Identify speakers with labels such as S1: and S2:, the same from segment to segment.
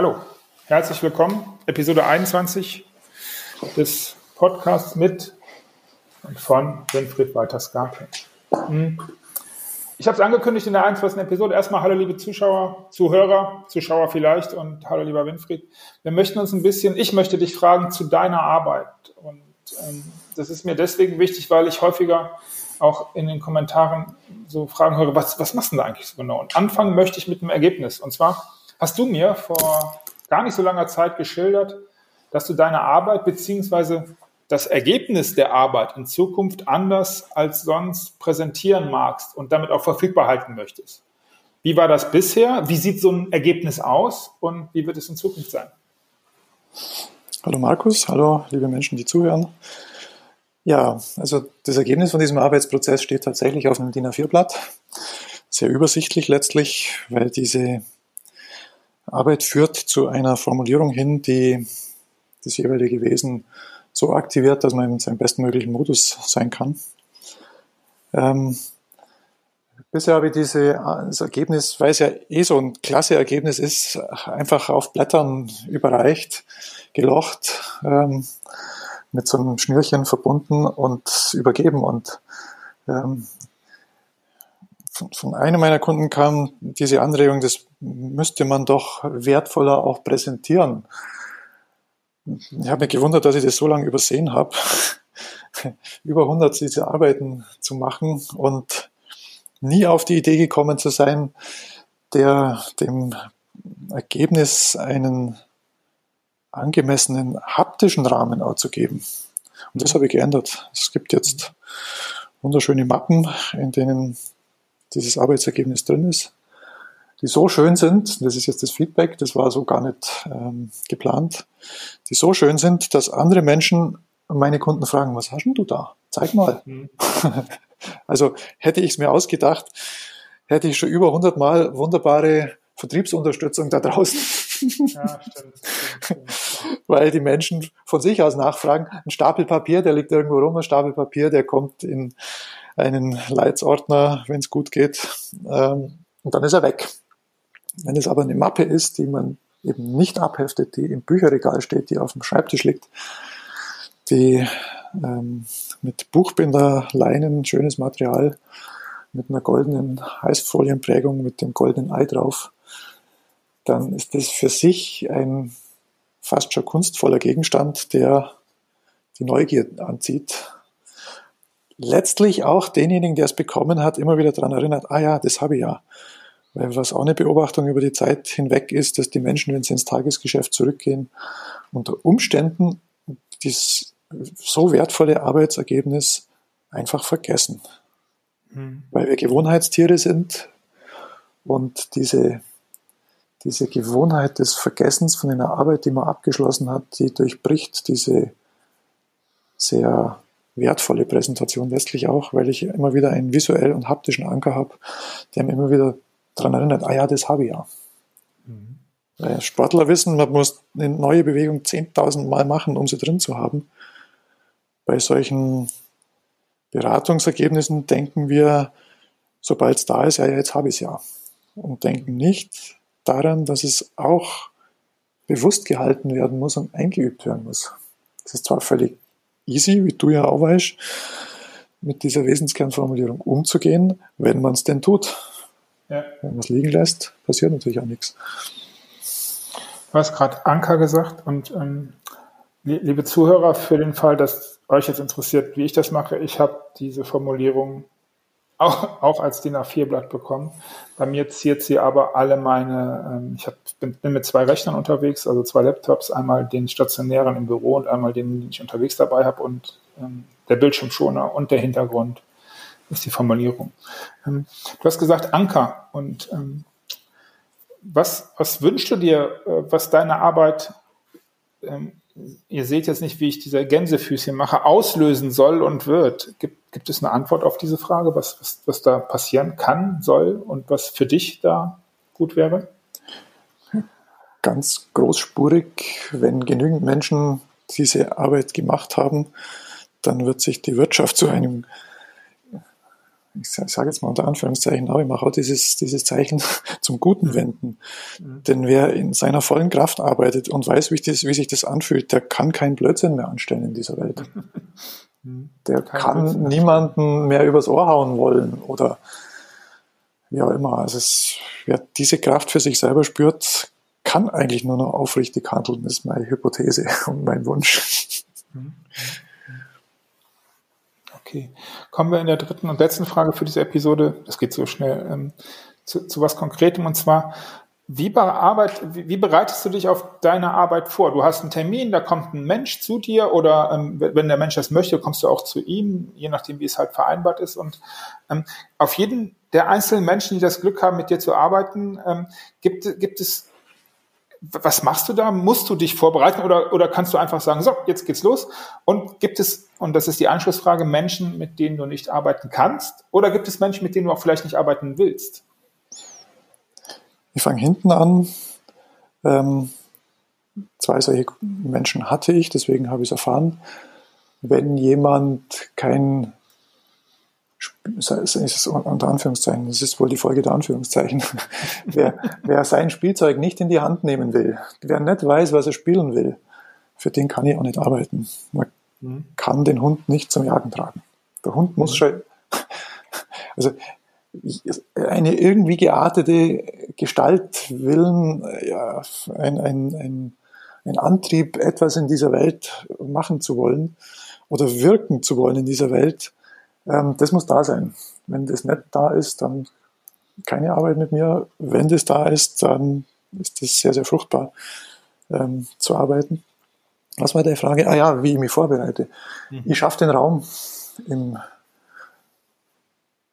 S1: Hallo, herzlich willkommen. Episode 21 des Podcasts mit und von Winfried Walter-Skarpe. Hm. Ich habe es angekündigt in der 21. Episode. Erstmal hallo liebe Zuschauer, Zuhörer, Zuschauer vielleicht und hallo lieber Winfried. Wir möchten uns ein bisschen, ich möchte dich fragen zu deiner Arbeit. Und ähm, das ist mir deswegen wichtig, weil ich häufiger auch in den Kommentaren so Fragen höre, was, was machst du da eigentlich so genau? Und anfangen möchte ich mit einem Ergebnis. Und zwar hast du mir vor gar nicht so langer Zeit geschildert, dass du deine Arbeit beziehungsweise das Ergebnis der Arbeit in Zukunft anders als sonst präsentieren magst und damit auch verfügbar halten möchtest. Wie war das bisher? Wie sieht so ein Ergebnis aus und wie wird es in Zukunft sein?
S2: Hallo Markus, hallo liebe Menschen, die zuhören. Ja, also das Ergebnis von diesem Arbeitsprozess steht tatsächlich auf einem DIN A4-Blatt. Sehr übersichtlich letztlich, weil diese Arbeit führt zu einer Formulierung hin, die das jeweilige Wesen so aktiviert, dass man in seinem bestmöglichen Modus sein kann. Ähm, bisher habe ich diese, das Ergebnis, weil es ja eh so ein klasse Ergebnis ist, einfach auf Blättern überreicht, gelocht, ähm, mit so einem Schnürchen verbunden und übergeben. Und ähm, von, von einem meiner Kunden kam diese Anregung, das müsste man doch wertvoller auch präsentieren. Ich habe mich gewundert, dass ich das so lange übersehen habe, über 100 diese Arbeiten zu machen und nie auf die Idee gekommen zu sein, der dem Ergebnis einen angemessenen haptischen Rahmen auch zu geben. Und das habe ich geändert. Es gibt jetzt wunderschöne Mappen, in denen dieses Arbeitsergebnis drin ist, die so schön sind, das ist jetzt das Feedback, das war so gar nicht ähm, geplant, die so schön sind, dass andere Menschen meine Kunden fragen, was hast denn du da? Zeig mal. Mhm. also hätte ich es mir ausgedacht, hätte ich schon über 100 Mal wunderbare Vertriebsunterstützung da draußen. Ja, stimmt, stimmt, stimmt. Weil die Menschen von sich aus nachfragen, ein Stapel Papier, der liegt irgendwo rum, ein Stapel Papier, der kommt in einen Leitsordner, wenn es gut geht, ähm, und dann ist er weg. Wenn es aber eine Mappe ist, die man eben nicht abheftet, die im Bücherregal steht, die auf dem Schreibtisch liegt, die ähm, mit Buchbinder, Leinen, schönes Material, mit einer goldenen Heißfolienprägung, mit dem goldenen Ei drauf, dann ist das für sich ein fast schon kunstvoller Gegenstand, der die Neugier anzieht. Letztlich auch denjenigen, der es bekommen hat, immer wieder daran erinnert, ah ja, das habe ich ja. Weil was auch eine Beobachtung über die Zeit hinweg ist, dass die Menschen, wenn sie ins Tagesgeschäft zurückgehen, unter Umständen dieses so wertvolle Arbeitsergebnis einfach vergessen. Mhm. Weil wir Gewohnheitstiere sind und diese diese Gewohnheit des Vergessens von einer Arbeit, die man abgeschlossen hat, die durchbricht diese sehr wertvolle Präsentation letztlich auch, weil ich immer wieder einen visuell und haptischen Anker habe, der mir immer wieder daran erinnert, ah ja, das habe ich ja. Mhm. Sportler wissen, man muss eine neue Bewegung 10.000 Mal machen, um sie drin zu haben. Bei solchen Beratungsergebnissen denken wir, sobald es da ist, ja, jetzt habe ich es ja. Und denken nicht, daran, dass es auch bewusst gehalten werden muss und eingeübt werden muss. Es ist zwar völlig easy, wie du ja auch weißt, mit dieser Wesenskernformulierung umzugehen, wenn man es denn tut. Ja. Wenn man es liegen lässt, passiert natürlich auch nichts.
S1: Du hast gerade Anker gesagt und ähm, liebe Zuhörer, für den Fall, dass euch jetzt interessiert, wie ich das mache, ich habe diese Formulierung auch, auch als DIN A4-Blatt bekommen. Bei mir ziert sie aber alle meine, ähm, ich hab, bin, bin mit zwei Rechnern unterwegs, also zwei Laptops, einmal den stationären im Büro und einmal den, den ich unterwegs dabei habe und ähm, der Bildschirmschoner und der Hintergrund ist die Formulierung. Ähm, du hast gesagt Anker und ähm, was, was wünschst du dir, äh, was deine Arbeit ähm, ihr seht jetzt nicht, wie ich diese Gänsefüßchen mache, auslösen soll und wird. Gibt, gibt es eine Antwort auf diese Frage, was, was, was da passieren kann, soll und was für dich da gut wäre?
S2: Ganz großspurig, wenn genügend Menschen diese Arbeit gemacht haben, dann wird sich die Wirtschaft zu einem ich sage jetzt mal unter Anführungszeichen, aber ich mache auch dieses, dieses Zeichen zum Guten wenden. Mhm. Denn wer in seiner vollen Kraft arbeitet und weiß, wie, das, wie sich das anfühlt, der kann keinen Blödsinn mehr anstellen in dieser Welt. Mhm. Der Kein kann Blödsinn. niemanden mehr übers Ohr hauen wollen oder wie auch immer. Also es, wer diese Kraft für sich selber spürt, kann eigentlich nur noch aufrichtig handeln, ist meine Hypothese und mein Wunsch. Mhm.
S1: Okay. Kommen wir in der dritten und letzten Frage für diese Episode, das geht so schnell, ähm, zu, zu was Konkretem und zwar, wie, bearbeit, wie, wie, bereitest du dich auf deine Arbeit vor? Du hast einen Termin, da kommt ein Mensch zu dir oder ähm, wenn der Mensch das möchte, kommst du auch zu ihm, je nachdem, wie es halt vereinbart ist. Und ähm, auf jeden der einzelnen Menschen, die das Glück haben, mit dir zu arbeiten, ähm, gibt, gibt es was machst du da? Musst du dich vorbereiten oder, oder kannst du einfach sagen, so, jetzt geht's los? Und gibt es, und das ist die Anschlussfrage, Menschen, mit denen du nicht arbeiten kannst? Oder gibt es Menschen, mit denen du auch vielleicht nicht arbeiten willst?
S2: Ich fange hinten an. Ähm, zwei solche Menschen hatte ich, deswegen habe ich es erfahren. Wenn jemand kein ist es unter Anführungszeichen, das ist wohl die Folge der Anführungszeichen. wer, wer sein Spielzeug nicht in die Hand nehmen will, wer nicht weiß, was er spielen will, für den kann ich auch nicht arbeiten. Man mhm. kann den Hund nicht zum Jagen tragen. Der Hund muss mhm. schon, also eine irgendwie geartete Gestalt, Willen, ja, ein, ein, ein, ein Antrieb, etwas in dieser Welt machen zu wollen oder wirken zu wollen in dieser Welt, ähm, das muss da sein. Wenn das nicht da ist, dann keine Arbeit mit mir. Wenn das da ist, dann ist das sehr, sehr fruchtbar ähm, zu arbeiten. Was war die Frage? Ah ja, wie ich mich vorbereite. Mhm. Ich schaffe den Raum im,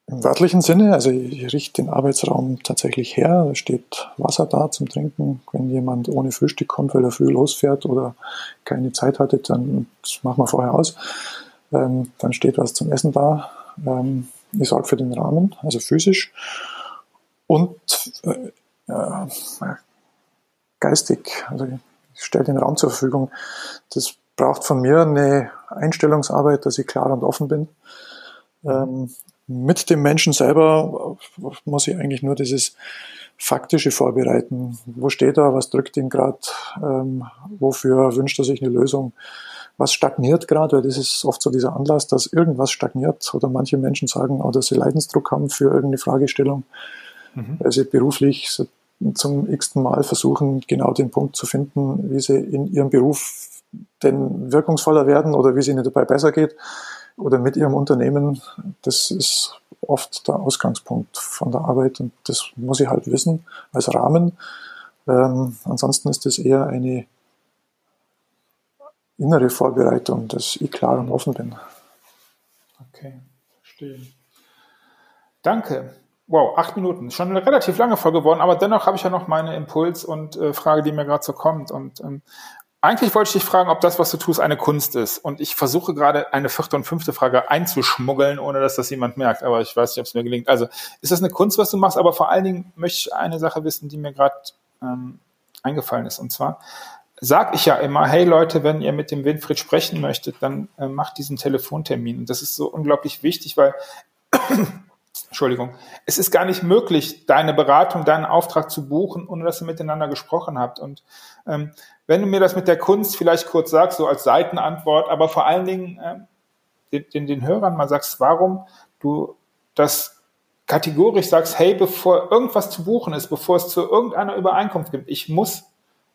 S2: im wörtlichen Sinne, also ich richte den Arbeitsraum tatsächlich her. Da steht Wasser da zum Trinken. Wenn jemand ohne Frühstück kommt, weil er früh losfährt oder keine Zeit hatte, dann das machen wir vorher aus. Ähm, dann steht was zum Essen da. Ähm, ich sorge für den Rahmen, also physisch. Und äh, äh, geistig, also ich stelle den Raum zur Verfügung. Das braucht von mir eine Einstellungsarbeit, dass ich klar und offen bin. Ähm, mit dem Menschen selber muss ich eigentlich nur dieses faktische vorbereiten. Wo steht er? Was drückt ihn gerade? Ähm, wofür wünscht er sich eine Lösung? Was stagniert gerade, weil das ist oft so dieser Anlass, dass irgendwas stagniert oder manche Menschen sagen auch, dass sie Leidensdruck haben für irgendeine Fragestellung, mhm. weil sie beruflich zum x-ten Mal versuchen, genau den Punkt zu finden, wie sie in ihrem Beruf denn wirkungsvoller werden oder wie es ihnen dabei besser geht oder mit ihrem Unternehmen. Das ist oft der Ausgangspunkt von der Arbeit und das muss ich halt wissen als Rahmen. Ähm, ansonsten ist das eher eine innere Vorbereitung, dass ich klar und offen bin.
S1: Okay, verstehe. Danke. Wow, acht Minuten. Schon eine relativ lange Folge geworden, aber dennoch habe ich ja noch meine Impuls und äh, Frage, die mir gerade so kommt. Und ähm, eigentlich wollte ich dich fragen, ob das, was du tust, eine Kunst ist. Und ich versuche gerade eine vierte und fünfte Frage einzuschmuggeln, ohne dass das jemand merkt. Aber ich weiß nicht, ob es mir gelingt. Also ist das eine Kunst, was du machst? Aber vor allen Dingen möchte ich eine Sache wissen, die mir gerade ähm, eingefallen ist. Und zwar, sage ich ja immer, hey Leute, wenn ihr mit dem Winfried sprechen möchtet, dann äh, macht diesen Telefontermin. Und das ist so unglaublich wichtig, weil, Entschuldigung, es ist gar nicht möglich, deine Beratung, deinen Auftrag zu buchen, ohne dass ihr miteinander gesprochen habt. Und ähm, wenn du mir das mit der Kunst vielleicht kurz sagst, so als Seitenantwort, aber vor allen Dingen äh, den, den, den Hörern mal sagst, warum du das kategorisch sagst, hey, bevor irgendwas zu buchen ist, bevor es zu irgendeiner Übereinkunft gibt, ich muss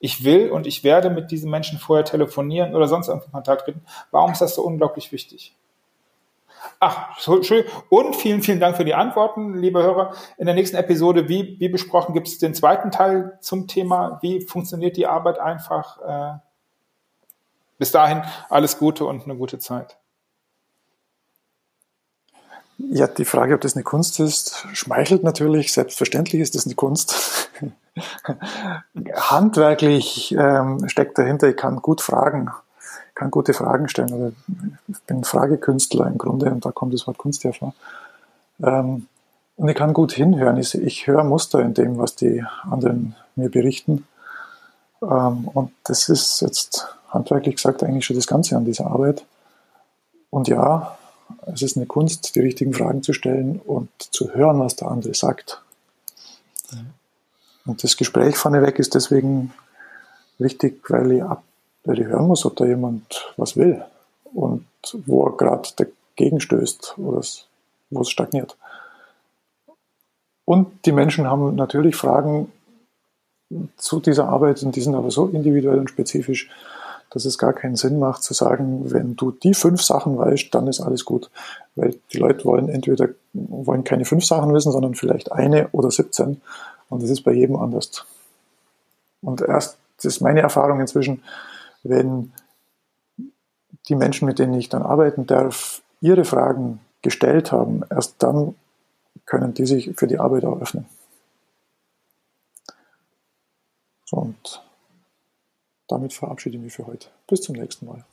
S1: ich will und ich werde mit diesen Menschen vorher telefonieren oder sonst irgendwie Kontakt treten. Warum ist das so unglaublich wichtig? Ach, schön. Und vielen, vielen Dank für die Antworten, liebe Hörer. In der nächsten Episode, wie, wie besprochen, gibt es den zweiten Teil zum Thema, wie funktioniert die Arbeit einfach. Äh, bis dahin alles Gute und eine gute Zeit.
S2: Ja, die Frage, ob das eine Kunst ist, schmeichelt natürlich. Selbstverständlich ist das eine Kunst. Handwerklich ähm, steckt dahinter, ich kann gut fragen, kann gute Fragen stellen. Also ich bin Fragekünstler im Grunde und da kommt das Wort Kunst hervor. Ähm, und ich kann gut hinhören. Ich, ich höre Muster in dem, was die anderen mir berichten. Ähm, und das ist jetzt handwerklich gesagt eigentlich schon das Ganze an dieser Arbeit. Und ja, Es ist eine Kunst, die richtigen Fragen zu stellen und zu hören, was der andere sagt. Und das Gespräch vorneweg ist deswegen wichtig, weil ich, ab, weil ich hören muss, ob da jemand was will und wo er gerade dagegen stößt oder wo es stagniert. Und die Menschen haben natürlich Fragen zu dieser Arbeit und die sind aber so individuell und spezifisch, dass es gar keinen Sinn macht zu sagen, wenn du die fünf Sachen weißt, dann ist alles gut. Weil die Leute wollen entweder wollen keine fünf Sachen wissen, sondern vielleicht eine oder 17. Und das ist bei jedem anders. Und erst, das ist meine Erfahrung inzwischen, wenn die Menschen, mit denen ich dann arbeiten darf, ihre Fragen gestellt haben, erst dann können die sich für die Arbeit auch öffnen. So, und damit verabschiede ich mich für heute. Bis zum nächsten Mal.